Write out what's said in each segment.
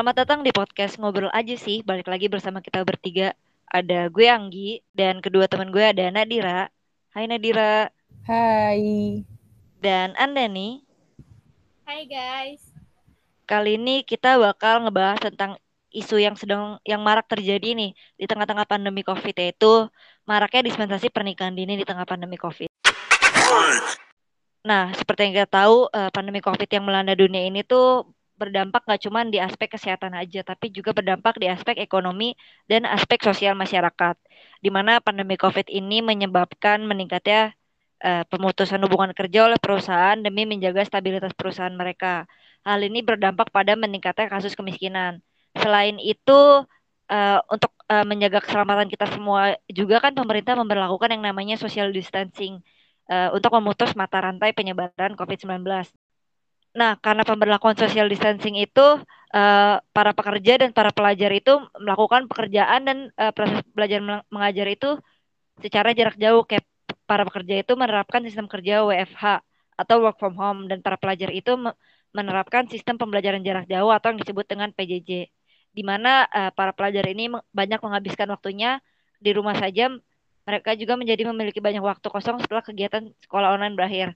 selamat datang di podcast Ngobrol Aja sih. Balik lagi bersama kita bertiga. Ada gue Anggi dan kedua teman gue ada Nadira. Hai Nadira. Hai. Dan Anda nih. Hai guys. Kali ini kita bakal ngebahas tentang isu yang sedang yang marak terjadi nih di tengah-tengah pandemi Covid yaitu maraknya dispensasi pernikahan dini di tengah pandemi Covid. Nah, seperti yang kita tahu, eh, pandemi COVID yang melanda dunia ini tuh berdampak nggak cuma di aspek kesehatan aja, tapi juga berdampak di aspek ekonomi dan aspek sosial masyarakat. Di mana pandemi COVID ini menyebabkan meningkatnya uh, pemutusan hubungan kerja oleh perusahaan demi menjaga stabilitas perusahaan mereka. Hal ini berdampak pada meningkatnya kasus kemiskinan. Selain itu, uh, untuk uh, menjaga keselamatan kita semua juga kan pemerintah memperlakukan yang namanya social distancing uh, untuk memutus mata rantai penyebaran COVID-19. Nah, karena pemberlakuan social distancing itu uh, para pekerja dan para pelajar itu melakukan pekerjaan dan uh, proses belajar mengajar itu secara jarak jauh. Kayak para pekerja itu menerapkan sistem kerja WFH atau work from home dan para pelajar itu menerapkan sistem pembelajaran jarak jauh atau yang disebut dengan PJJ di mana uh, para pelajar ini banyak menghabiskan waktunya di rumah saja. Mereka juga menjadi memiliki banyak waktu kosong setelah kegiatan sekolah online berakhir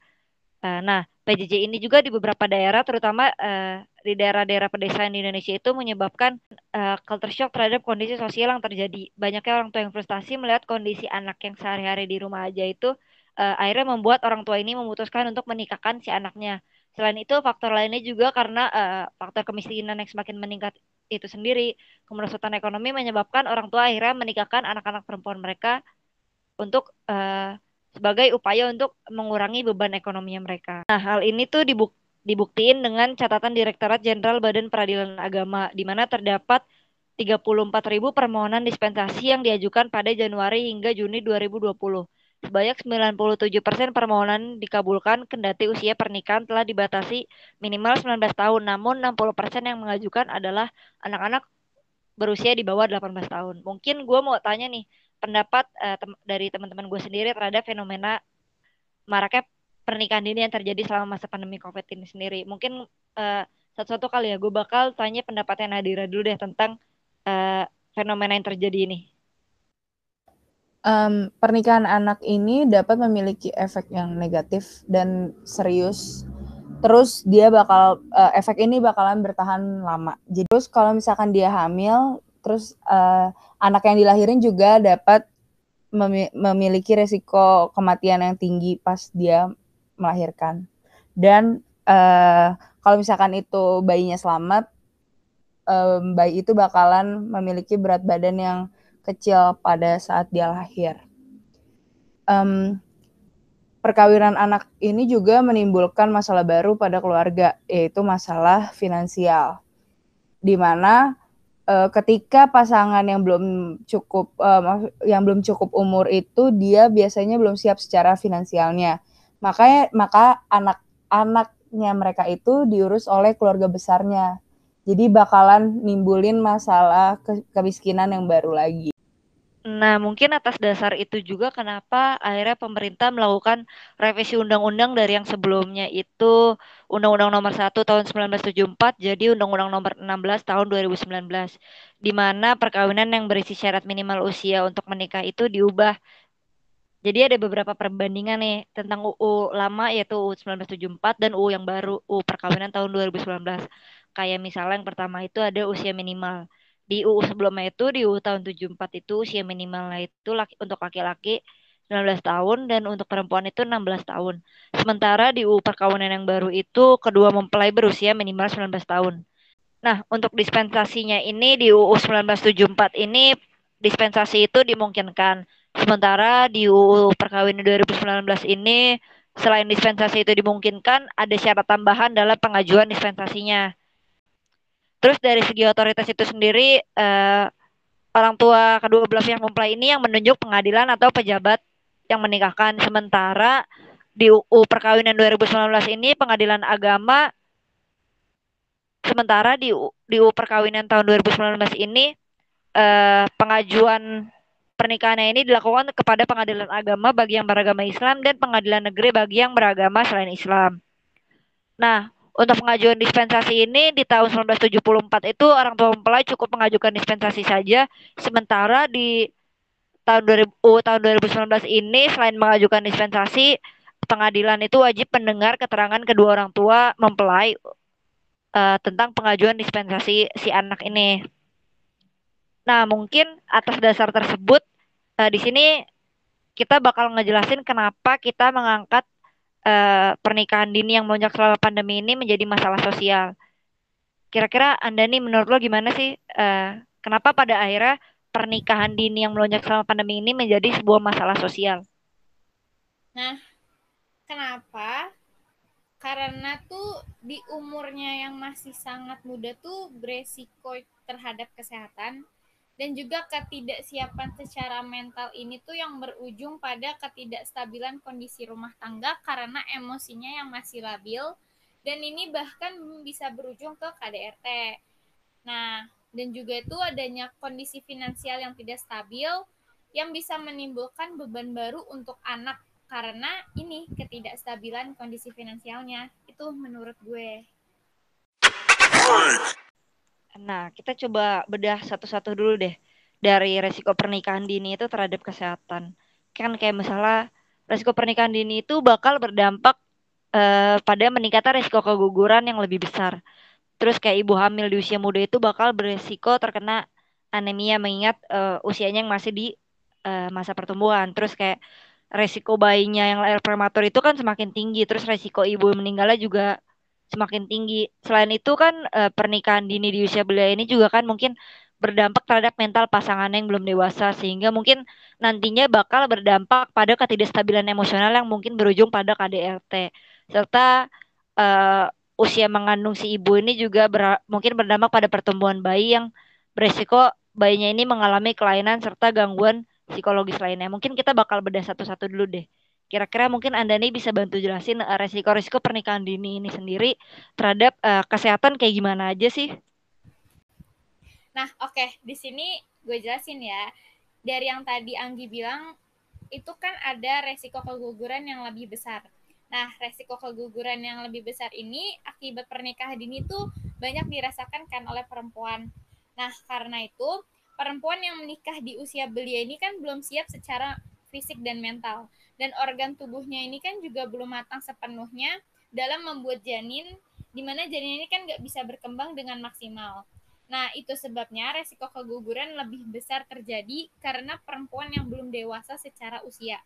nah, PJJ ini juga di beberapa daerah, terutama uh, di daerah-daerah pedesaan di Indonesia itu menyebabkan uh, culture shock terhadap kondisi sosial yang terjadi. Banyaknya orang tua yang frustasi melihat kondisi anak yang sehari-hari di rumah aja itu akhirnya membuat orang tua ini memutuskan untuk menikahkan si anaknya. Selain itu, faktor lainnya juga karena faktor kemiskinan yang semakin meningkat itu sendiri, kemerosotan ekonomi menyebabkan orang tua akhirnya menikahkan anak-anak perempuan mereka untuk sebagai upaya untuk mengurangi beban ekonomi mereka. Nah, hal ini tuh dibuk dibuktiin dengan catatan Direktorat Jenderal Badan Peradilan Agama di mana terdapat 34.000 permohonan dispensasi yang diajukan pada Januari hingga Juni 2020. Sebanyak 97% permohonan dikabulkan kendati usia pernikahan telah dibatasi minimal 19 tahun. Namun 60% yang mengajukan adalah anak-anak berusia di bawah 18 tahun. Mungkin gue mau tanya nih, pendapat uh, tem dari teman-teman gue sendiri terhadap fenomena maraknya pernikahan dini yang terjadi selama masa pandemi COVID ini sendiri. Mungkin uh, satu-satu kali ya, gue bakal tanya pendapatnya Nadira dulu deh tentang uh, fenomena yang terjadi ini. Um, pernikahan anak ini dapat memiliki efek yang negatif dan serius. Terus dia bakal uh, efek ini bakalan bertahan lama. Jadi terus kalau misalkan dia hamil, terus uh, anak yang dilahirin juga dapat memiliki resiko kematian yang tinggi pas dia melahirkan. Dan uh, kalau misalkan itu bayinya selamat um, bayi itu bakalan memiliki berat badan yang kecil pada saat dia lahir. Um, perkawinan anak ini juga menimbulkan masalah baru pada keluarga yaitu masalah finansial. Di mana uh, ketika pasangan yang belum cukup uh, yang belum cukup umur itu dia biasanya belum siap secara finansialnya. Makanya maka anak-anaknya mereka itu diurus oleh keluarga besarnya. Jadi bakalan nimbulin masalah ke kemiskinan yang baru lagi. Nah, mungkin atas dasar itu juga kenapa akhirnya pemerintah melakukan revisi undang-undang dari yang sebelumnya itu Undang-Undang Nomor 1 Tahun 1974 jadi Undang-Undang Nomor 16 Tahun 2019 di mana perkawinan yang berisi syarat minimal usia untuk menikah itu diubah. Jadi ada beberapa perbandingan nih tentang UU lama yaitu UU 1974 dan UU yang baru UU perkawinan tahun 2019. Kayak misalnya yang pertama itu ada usia minimal di UU sebelumnya itu di UU tahun 74 itu usia minimalnya itu laki, untuk laki-laki 19 tahun dan untuk perempuan itu 16 tahun. Sementara di UU perkawinan yang baru itu kedua mempelai berusia minimal 19 tahun. Nah, untuk dispensasinya ini di UU 1974 ini dispensasi itu dimungkinkan. Sementara di UU perkawinan 2019 ini selain dispensasi itu dimungkinkan, ada syarat tambahan dalam pengajuan dispensasinya. Terus dari segi otoritas itu sendiri uh, orang tua kedua belah pihak mempelai ini yang menunjuk pengadilan atau pejabat yang menikahkan. Sementara di UU Perkawinan 2019 ini pengadilan agama sementara di di UU Perkawinan tahun 2019 ini uh, pengajuan pernikahannya ini dilakukan kepada pengadilan agama bagi yang beragama Islam dan pengadilan negeri bagi yang beragama selain Islam. Nah, Untuk pengajuan dispensasi ini di tahun 1974 itu orang tua mempelai cukup mengajukan dispensasi saja, sementara di tahun 2000 uh, tahun 2019 ini selain mengajukan dispensasi, pengadilan itu wajib mendengar keterangan kedua orang tua mempelai uh, tentang pengajuan dispensasi si anak ini. Nah, mungkin atas dasar tersebut uh, di sini kita bakal ngejelasin kenapa kita mengangkat uh, pernikahan dini yang melonjak selama pandemi ini menjadi masalah sosial. Kira-kira Anda nih menurut lo gimana sih? Uh, kenapa pada akhirnya pernikahan dini yang melonjak selama pandemi ini menjadi sebuah masalah sosial? Nah, kenapa? Karena tuh di umurnya yang masih sangat muda tuh beresiko terhadap kesehatan dan juga ketidaksiapan secara mental ini tuh yang berujung pada ketidakstabilan kondisi rumah tangga karena emosinya yang masih labil dan ini bahkan bisa berujung ke KDRT. Nah, dan juga itu adanya kondisi finansial yang tidak stabil yang bisa menimbulkan beban baru untuk anak karena ini ketidakstabilan kondisi finansialnya. Itu menurut gue. Nah, kita coba bedah satu-satu dulu deh dari resiko pernikahan dini itu terhadap kesehatan. Kan kayak misalnya resiko pernikahan dini itu bakal berdampak uh, pada meningkatnya resiko keguguran yang lebih besar. Terus kayak ibu hamil di usia muda itu bakal beresiko terkena anemia mengingat uh, usianya yang masih di uh, masa pertumbuhan. Terus kayak resiko bayinya yang lahir prematur itu kan semakin tinggi. Terus resiko ibu meninggalnya juga semakin tinggi. Selain itu kan uh, pernikahan dini di usia belia ini juga kan mungkin berdampak terhadap mental pasangan yang belum dewasa sehingga mungkin nantinya bakal berdampak pada ketidakstabilan emosional yang mungkin berujung pada KDRT serta uh, usia mengandung si ibu ini juga ber mungkin berdampak pada pertumbuhan bayi yang beresiko bayinya ini mengalami kelainan serta gangguan psikologis lainnya. Mungkin kita bakal bedah satu-satu dulu deh. Kira-kira mungkin Anda nih bisa bantu jelasin uh, resiko-resiko pernikahan dini ini sendiri terhadap uh, kesehatan kayak gimana aja sih? Nah, oke, okay. di sini gue jelasin ya. Dari yang tadi Anggi bilang, itu kan ada resiko keguguran yang lebih besar. Nah, resiko keguguran yang lebih besar ini akibat pernikahan dini tuh banyak dirasakan kan oleh perempuan. Nah, karena itu perempuan yang menikah di usia belia ini kan belum siap secara fisik dan mental dan organ tubuhnya ini kan juga belum matang sepenuhnya dalam membuat janin di mana janin ini kan nggak bisa berkembang dengan maksimal. Nah, itu sebabnya resiko keguguran lebih besar terjadi karena perempuan yang belum dewasa secara usia.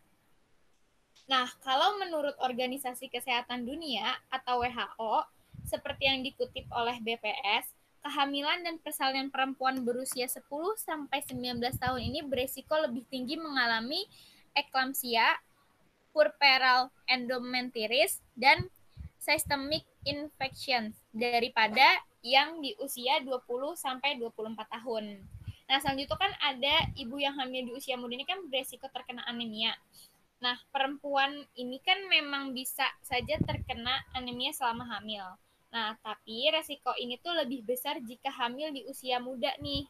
Nah, kalau menurut Organisasi Kesehatan Dunia atau WHO, seperti yang dikutip oleh BPS, kehamilan dan persalinan perempuan berusia 10 sampai 19 tahun ini beresiko lebih tinggi mengalami eklamsia, puerperal endometritis dan systemic infection daripada yang di usia 20 sampai 24 tahun. Nah, selanjutnya kan ada ibu yang hamil di usia muda ini kan beresiko terkena anemia. Nah, perempuan ini kan memang bisa saja terkena anemia selama hamil. Nah, tapi resiko ini tuh lebih besar jika hamil di usia muda nih.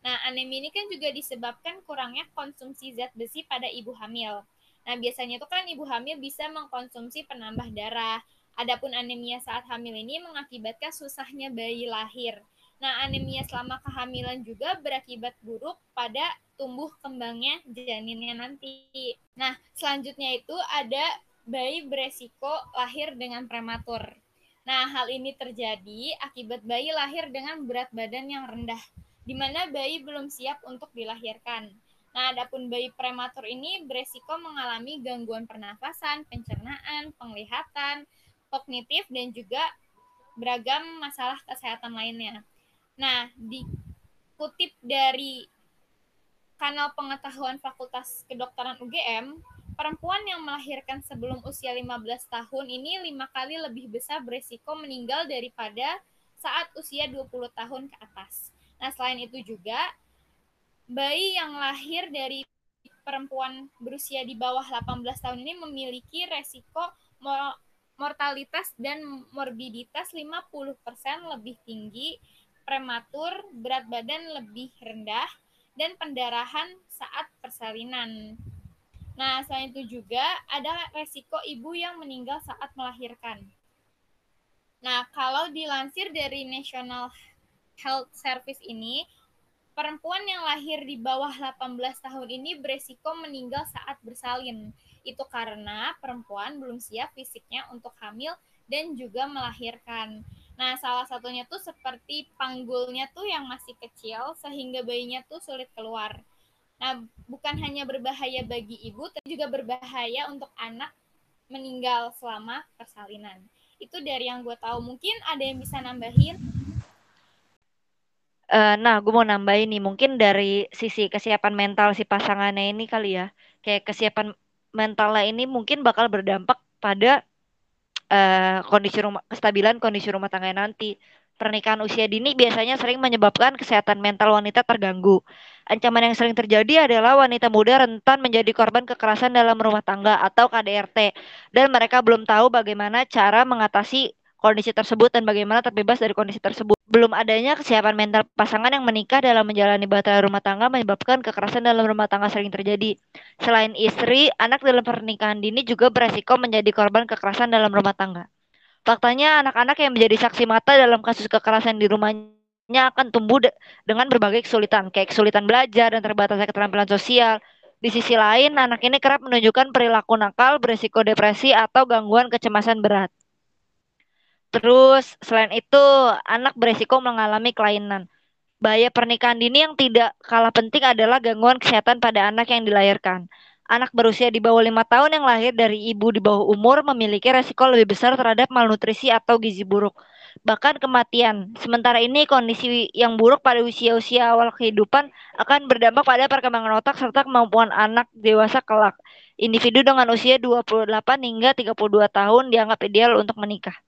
Nah, anemia ini kan juga disebabkan kurangnya konsumsi zat besi pada ibu hamil. Nah, biasanya itu kan ibu hamil bisa mengkonsumsi penambah darah. Adapun anemia saat hamil ini mengakibatkan susahnya bayi lahir. Nah, anemia selama kehamilan juga berakibat buruk pada tumbuh kembangnya janinnya nanti. Nah, selanjutnya itu ada bayi beresiko lahir dengan prematur. Nah, hal ini terjadi akibat bayi lahir dengan berat badan yang rendah, di mana bayi belum siap untuk dilahirkan. Nah, adapun bayi prematur ini beresiko mengalami gangguan pernafasan, pencernaan, penglihatan, kognitif, dan juga beragam masalah kesehatan lainnya. Nah, dikutip dari kanal pengetahuan Fakultas Kedokteran UGM, perempuan yang melahirkan sebelum usia 15 tahun ini lima kali lebih besar beresiko meninggal daripada saat usia 20 tahun ke atas. Nah, selain itu juga bayi yang lahir dari perempuan berusia di bawah 18 tahun ini memiliki resiko mortalitas dan morbiditas 50% lebih tinggi, prematur, berat badan lebih rendah, dan pendarahan saat persalinan. Nah, selain itu juga ada resiko ibu yang meninggal saat melahirkan. Nah, kalau dilansir dari National Health Service ini, perempuan yang lahir di bawah 18 tahun ini beresiko meninggal saat bersalin. Itu karena perempuan belum siap fisiknya untuk hamil dan juga melahirkan. Nah, salah satunya tuh seperti panggulnya tuh yang masih kecil sehingga bayinya tuh sulit keluar. Nah, bukan hanya berbahaya bagi ibu, tapi juga berbahaya untuk anak meninggal selama persalinan. Itu dari yang gue tahu. Mungkin ada yang bisa nambahin? Uh, nah, gue mau nambahin nih, mungkin dari sisi kesiapan mental si pasangannya ini kali ya, kayak kesiapan mentalnya ini mungkin bakal berdampak pada uh, kondisi rumah, kestabilan kondisi rumah tangga nanti. Pernikahan usia dini biasanya sering menyebabkan kesehatan mental wanita terganggu. Ancaman yang sering terjadi adalah wanita muda rentan menjadi korban kekerasan dalam rumah tangga atau KDRT dan mereka belum tahu bagaimana cara mengatasi kondisi tersebut dan bagaimana terbebas dari kondisi tersebut. Belum adanya kesiapan mental pasangan yang menikah dalam menjalani bahtera rumah tangga menyebabkan kekerasan dalam rumah tangga sering terjadi. Selain istri, anak dalam pernikahan dini juga beresiko menjadi korban kekerasan dalam rumah tangga. Faktanya anak-anak yang menjadi saksi mata dalam kasus kekerasan di rumahnya akan tumbuh de dengan berbagai kesulitan, kayak kesulitan belajar dan terbatasnya keterampilan sosial. Di sisi lain, anak ini kerap menunjukkan perilaku nakal, berisiko depresi atau gangguan kecemasan berat. Terus, selain itu, anak berisiko mengalami kelainan. Bahaya pernikahan dini yang tidak kalah penting adalah gangguan kesehatan pada anak yang dilahirkan anak berusia di bawah lima tahun yang lahir dari ibu di bawah umur memiliki resiko lebih besar terhadap malnutrisi atau gizi buruk, bahkan kematian. Sementara ini kondisi yang buruk pada usia-usia awal kehidupan akan berdampak pada perkembangan otak serta kemampuan anak dewasa kelak. Individu dengan usia 28 hingga 32 tahun dianggap ideal untuk menikah.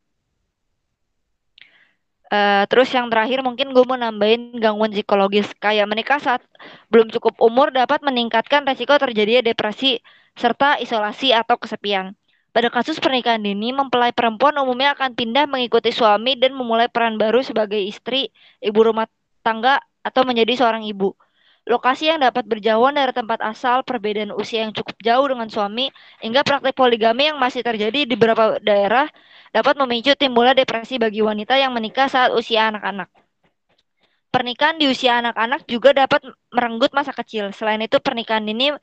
Uh, terus yang terakhir mungkin gue mau nambahin gangguan psikologis kayak menikah saat belum cukup umur dapat meningkatkan resiko terjadinya depresi serta isolasi atau kesepian. Pada kasus pernikahan dini, mempelai perempuan umumnya akan pindah mengikuti suami dan memulai peran baru sebagai istri, ibu rumah tangga, atau menjadi seorang ibu. Lokasi yang dapat berjauhan dari tempat asal, perbedaan usia yang cukup jauh dengan suami, hingga praktik poligami yang masih terjadi di beberapa daerah dapat memicu timbulnya depresi bagi wanita yang menikah saat usia anak-anak. Pernikahan di usia anak-anak juga dapat merenggut masa kecil. Selain itu, pernikahan ini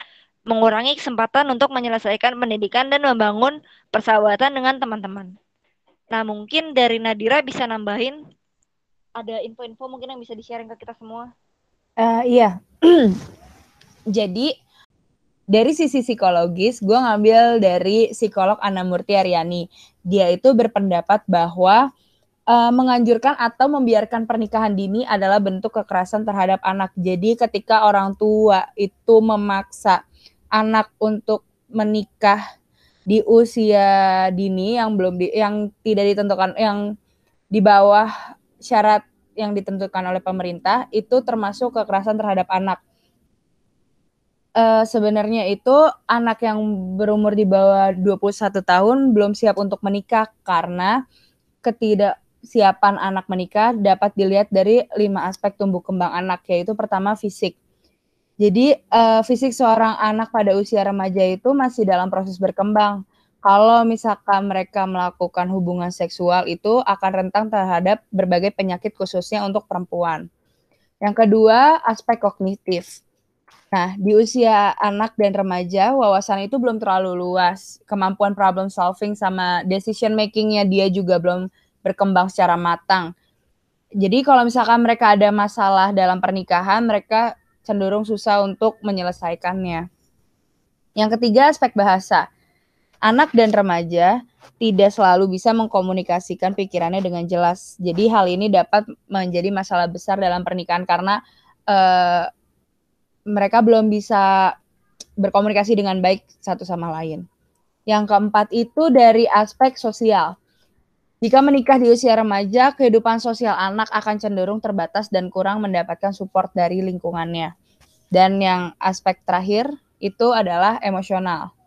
mengurangi kesempatan untuk menyelesaikan pendidikan dan membangun persahabatan dengan teman-teman. Nah, mungkin dari Nadira bisa nambahin ada info-info mungkin yang bisa di-sharing ke kita semua. Uh, iya. Jadi dari sisi psikologis, gue ngambil dari psikolog Anna Murti Aryani. Dia itu berpendapat bahwa uh, menganjurkan atau membiarkan pernikahan dini adalah bentuk kekerasan terhadap anak. Jadi ketika orang tua itu memaksa anak untuk menikah di usia dini yang belum di, yang tidak ditentukan yang di bawah syarat yang ditentukan oleh pemerintah itu termasuk kekerasan terhadap anak. Uh, sebenarnya itu anak yang berumur di bawah 21 tahun belum siap untuk menikah karena ketidaksiapan anak menikah dapat dilihat dari lima aspek tumbuh kembang anak yaitu pertama fisik. Jadi uh, fisik seorang anak pada usia remaja itu masih dalam proses berkembang kalau misalkan mereka melakukan hubungan seksual itu akan rentang terhadap berbagai penyakit khususnya untuk perempuan. Yang kedua, aspek kognitif. Nah, di usia anak dan remaja, wawasan itu belum terlalu luas. Kemampuan problem solving sama decision makingnya dia juga belum berkembang secara matang. Jadi kalau misalkan mereka ada masalah dalam pernikahan, mereka cenderung susah untuk menyelesaikannya. Yang ketiga, aspek bahasa anak dan remaja tidak selalu bisa mengkomunikasikan pikirannya dengan jelas. Jadi hal ini dapat menjadi masalah besar dalam pernikahan karena uh, mereka belum bisa berkomunikasi dengan baik satu sama lain. Yang keempat itu dari aspek sosial. Jika menikah di usia remaja, kehidupan sosial anak akan cenderung terbatas dan kurang mendapatkan support dari lingkungannya. Dan yang aspek terakhir itu adalah emosional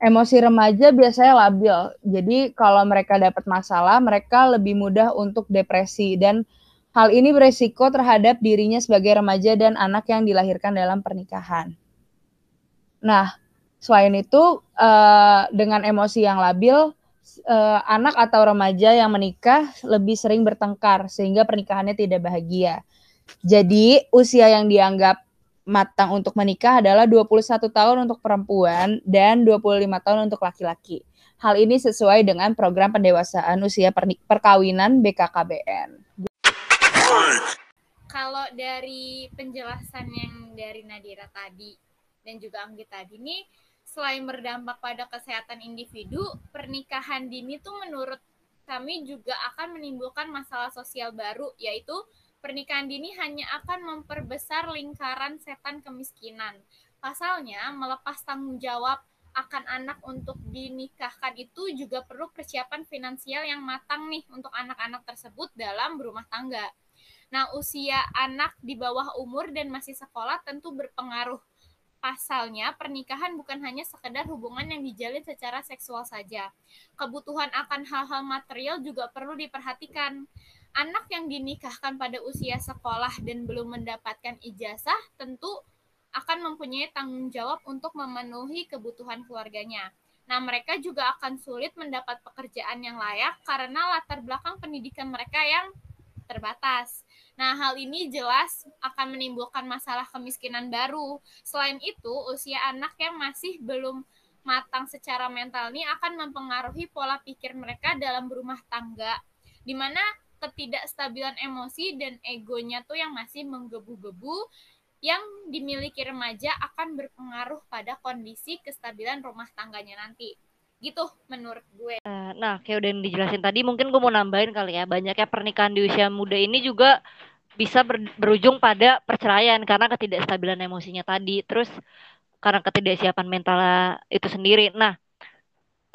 emosi remaja biasanya labil. Jadi kalau mereka dapat masalah, mereka lebih mudah untuk depresi dan hal ini beresiko terhadap dirinya sebagai remaja dan anak yang dilahirkan dalam pernikahan. Nah, selain itu uh, dengan emosi yang labil, uh, anak atau remaja yang menikah lebih sering bertengkar sehingga pernikahannya tidak bahagia. Jadi, usia yang dianggap matang untuk menikah adalah 21 tahun untuk perempuan dan 25 tahun untuk laki-laki. Hal ini sesuai dengan program pendewasaan usia perkawinan BKKBN. Kalau dari penjelasan yang dari Nadira tadi dan juga Anggi tadi ini selain berdampak pada kesehatan individu, pernikahan dini tuh menurut kami juga akan menimbulkan masalah sosial baru, yaitu pernikahan dini hanya akan memperbesar lingkaran setan kemiskinan. Pasalnya, melepas tanggung jawab akan anak untuk dinikahkan itu juga perlu persiapan finansial yang matang nih untuk anak-anak tersebut dalam berumah tangga. Nah, usia anak di bawah umur dan masih sekolah tentu berpengaruh Pasalnya, pernikahan bukan hanya sekedar hubungan yang dijalin secara seksual saja. Kebutuhan akan hal-hal material juga perlu diperhatikan. Anak yang dinikahkan pada usia sekolah dan belum mendapatkan ijazah tentu akan mempunyai tanggung jawab untuk memenuhi kebutuhan keluarganya. Nah, mereka juga akan sulit mendapat pekerjaan yang layak karena latar belakang pendidikan mereka yang terbatas. Nah, hal ini jelas akan menimbulkan masalah kemiskinan baru. Selain itu, usia anak yang masih belum matang secara mental ini akan mempengaruhi pola pikir mereka dalam berumah tangga, di mana ketidakstabilan emosi dan egonya tuh yang masih menggebu-gebu yang dimiliki remaja akan berpengaruh pada kondisi kestabilan rumah tangganya nanti. Gitu menurut gue. Eh, nah, kayak udah yang dijelasin tadi, mungkin gue mau nambahin kali ya, banyaknya pernikahan di usia muda ini juga bisa ber, berujung pada perceraian karena ketidakstabilan emosinya tadi. Terus karena ketidaksiapan mental itu sendiri. Nah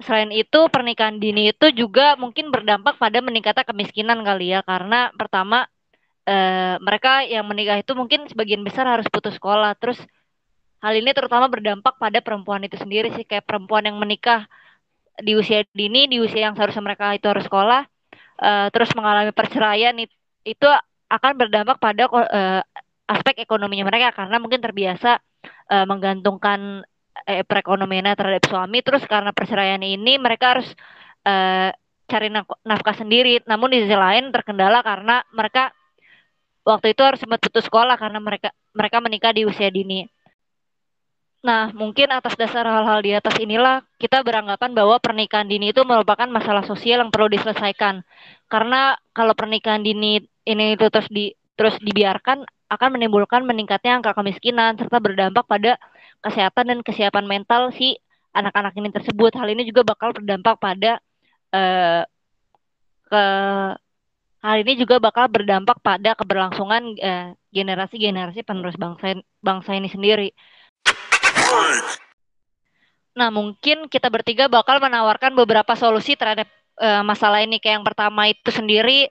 selain itu pernikahan dini itu juga mungkin berdampak pada meningkatnya kemiskinan kali ya. Karena pertama eh, mereka yang menikah itu mungkin sebagian besar harus putus sekolah. Terus hal ini terutama berdampak pada perempuan itu sendiri sih. Kayak perempuan yang menikah di usia dini di usia yang seharusnya mereka itu harus sekolah uh, terus mengalami perceraian itu, akan berdampak pada uh, aspek ekonominya mereka. Karena mungkin terbiasa uh, menggantungkan eh, perekonomiannya terhadap suami terus karena perceraian ini mereka harus uh, cari nafkah sendiri namun di sisi lain terkendala karena mereka waktu itu harus sempat putus sekolah karena mereka mereka menikah di usia dini. Nah, mungkin atas dasar hal-hal di atas inilah kita beranggapan bahwa pernikahan dini itu merupakan masalah sosial yang perlu diselesaikan. Karena kalau pernikahan dini ini itu terus di terus dibiarkan akan menimbulkan meningkatnya angka kemiskinan serta berdampak pada kesehatan dan kesiapan mental si anak-anak ini tersebut. Hal ini juga bakal berdampak pada uh, ke hal ini juga bakal berdampak pada keberlangsungan uh, generasi-generasi penerus bangsa bangsa ini sendiri. Nah, mungkin kita bertiga bakal menawarkan beberapa solusi terhadap uh, masalah ini. Kayak yang pertama itu sendiri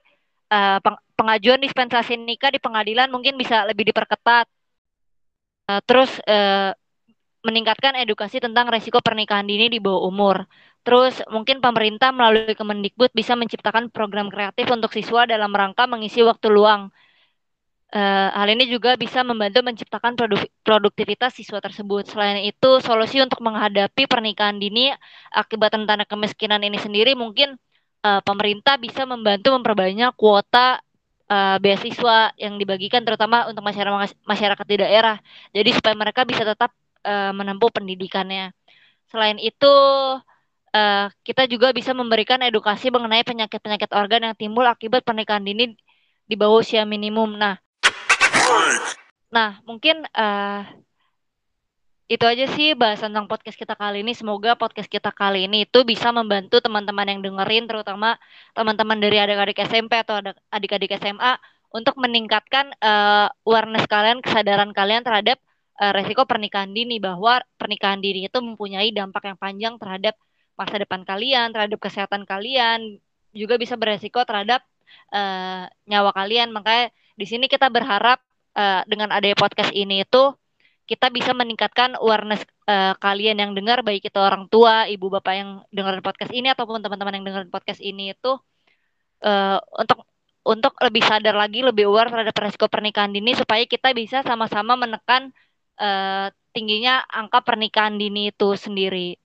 uh, pengajuan dispensasi nikah di pengadilan mungkin bisa lebih diperketat. Uh, terus uh, meningkatkan edukasi tentang resiko pernikahan dini di bawah umur. Terus mungkin pemerintah melalui Kemendikbud bisa menciptakan program kreatif untuk siswa dalam rangka mengisi waktu luang. Uh, hal ini juga bisa membantu menciptakan produktivitas siswa tersebut. Selain itu, solusi untuk menghadapi pernikahan dini akibat tentang kemiskinan ini sendiri mungkin uh, pemerintah bisa membantu memperbanyak kuota uh, beasiswa yang dibagikan terutama untuk masyarakat masyarakat di daerah. Jadi supaya mereka bisa tetap uh, menempuh pendidikannya. Selain itu uh, kita juga bisa memberikan edukasi mengenai penyakit-penyakit organ yang timbul akibat pernikahan dini di bawah usia minimum. Nah, nah mungkin uh, itu aja sih bahas tentang podcast kita kali ini. Semoga podcast kita kali ini itu bisa membantu teman-teman yang dengerin, terutama teman-teman dari adik-adik SMP atau adik-adik SMA untuk meningkatkan uh, awareness kalian, kesadaran kalian terhadap uh, resiko pernikahan dini bahwa pernikahan dini itu mempunyai dampak yang panjang terhadap masa depan kalian, terhadap kesehatan kalian, juga bisa beresiko terhadap uh, nyawa kalian. Makanya di sini kita berharap uh, dengan adanya podcast ini itu kita bisa meningkatkan awareness uh, kalian yang dengar baik itu orang tua, ibu bapak yang dengar podcast ini ataupun teman-teman yang dengar podcast ini itu uh, untuk untuk lebih sadar lagi, lebih aware terhadap resiko pernikahan dini supaya kita bisa sama-sama menekan uh, tingginya angka pernikahan dini itu sendiri.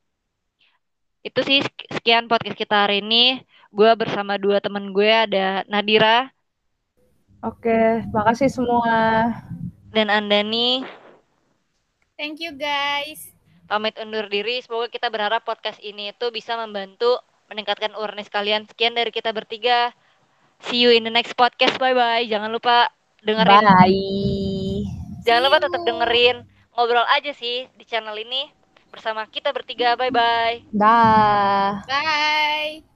itu sih sekian podcast kita hari ini. Gue bersama dua teman gue ada Nadira. Oke, makasih semua. Dan Andani. Thank you guys. Pamit undur diri. Semoga kita berharap podcast ini itu bisa membantu meningkatkan awareness kalian. Sekian dari kita bertiga. See you in the next podcast. Bye bye. Jangan lupa dengerin. Bye. Jangan lupa tetap dengerin ngobrol aja sih di channel ini bersama kita bertiga. Bye bye. Dah. Bye.